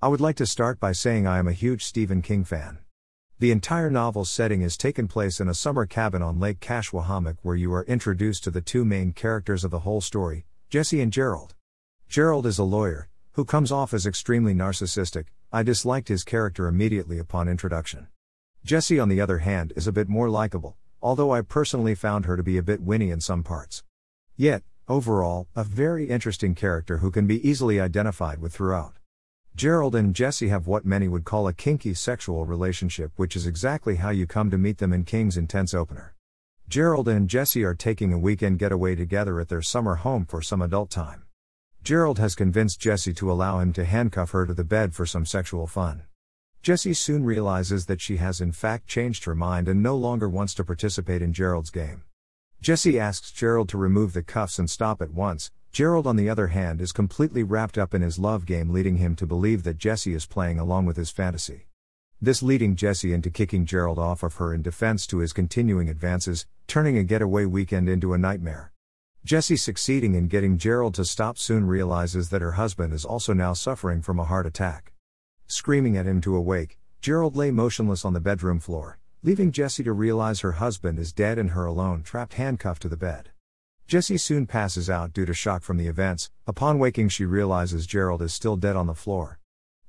I would like to start by saying I am a huge Stephen King fan. The entire novel's setting is taken place in a summer cabin on Lake Kashwakamak where you are introduced to the two main characters of the whole story, Jessie and Gerald. Gerald is a lawyer, who comes off as extremely narcissistic, I disliked his character immediately upon introduction. Jessie, on the other hand, is a bit more likable, although I personally found her to be a bit whinny in some parts. Yet, overall, a very interesting character who can be easily identified with throughout. Gerald and Jessie have what many would call a kinky sexual relationship, which is exactly how you come to meet them in King's intense opener. Gerald and Jessie are taking a weekend getaway together at their summer home for some adult time. Gerald has convinced Jessie to allow him to handcuff her to the bed for some sexual fun. Jessie soon realizes that she has in fact changed her mind and no longer wants to participate in Gerald's game. Jessie asks Gerald to remove the cuffs and stop at once. Gerald, on the other hand, is completely wrapped up in his love game, leading him to believe that Jessie is playing along with his fantasy. This leading Jessie into kicking Gerald off of her in defense to his continuing advances, turning a getaway weekend into a nightmare. Jessie succeeding in getting Gerald to stop soon realizes that her husband is also now suffering from a heart attack. Screaming at him to awake, Gerald lay motionless on the bedroom floor, leaving Jessie to realize her husband is dead and her alone trapped handcuffed to the bed. Jessie soon passes out due to shock from the events. Upon waking, she realizes Gerald is still dead on the floor.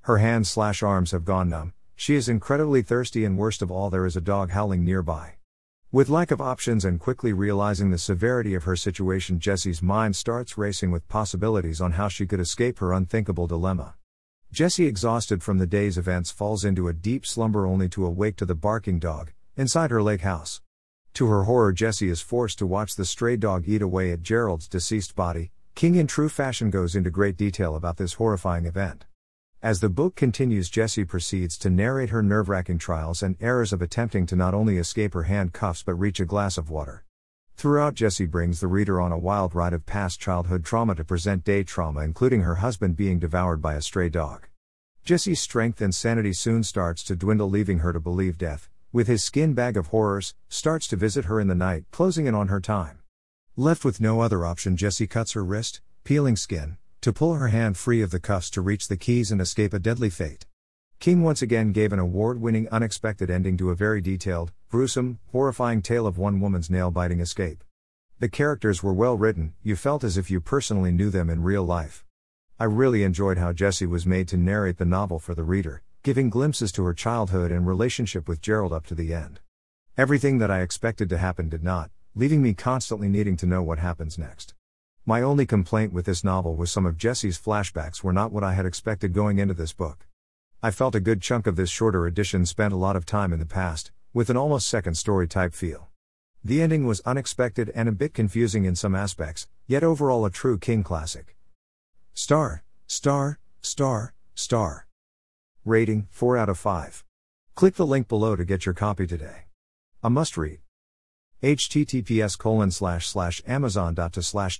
Her hands slash arms have gone numb. She is incredibly thirsty, and worst of all, there is a dog howling nearby. With lack of options and quickly realizing the severity of her situation, Jessie's mind starts racing with possibilities on how she could escape her unthinkable dilemma. Jessie, exhausted from the day's events, falls into a deep slumber only to awake to the barking dog inside her lake house. To her horror, Jesse is forced to watch the stray dog eat away at Gerald's deceased body. King, in true fashion, goes into great detail about this horrifying event. As the book continues, Jessie proceeds to narrate her nerve wracking trials and errors of attempting to not only escape her handcuffs but reach a glass of water. Throughout, Jessie brings the reader on a wild ride of past childhood trauma to present day trauma, including her husband being devoured by a stray dog. Jessie's strength and sanity soon starts to dwindle, leaving her to believe death, with his skin bag of horrors, starts to visit her in the night, closing in on her time. Left with no other option, Jessie cuts her wrist, peeling skin, to pull her hand free of the cuffs to reach the keys and escape a deadly fate. King once again gave an award winning, unexpected ending to a very detailed, gruesome, horrifying tale of one woman's nail biting escape. The characters were well written, you felt as if you personally knew them in real life. I really enjoyed how Jessie was made to narrate the novel for the reader, giving glimpses to her childhood and relationship with Gerald up to the end. Everything that I expected to happen did not, leaving me constantly needing to know what happens next. My only complaint with this novel was some of Jessie's flashbacks were not what I had expected going into this book. I felt a good chunk of this shorter edition spent a lot of time in the past, with an almost second story type feel. The ending was unexpected and a bit confusing in some aspects, yet overall a true King classic. Star, star, star, star. Rating 4 out of 5. Click the link below to get your copy today. A must read https colon slash slash slash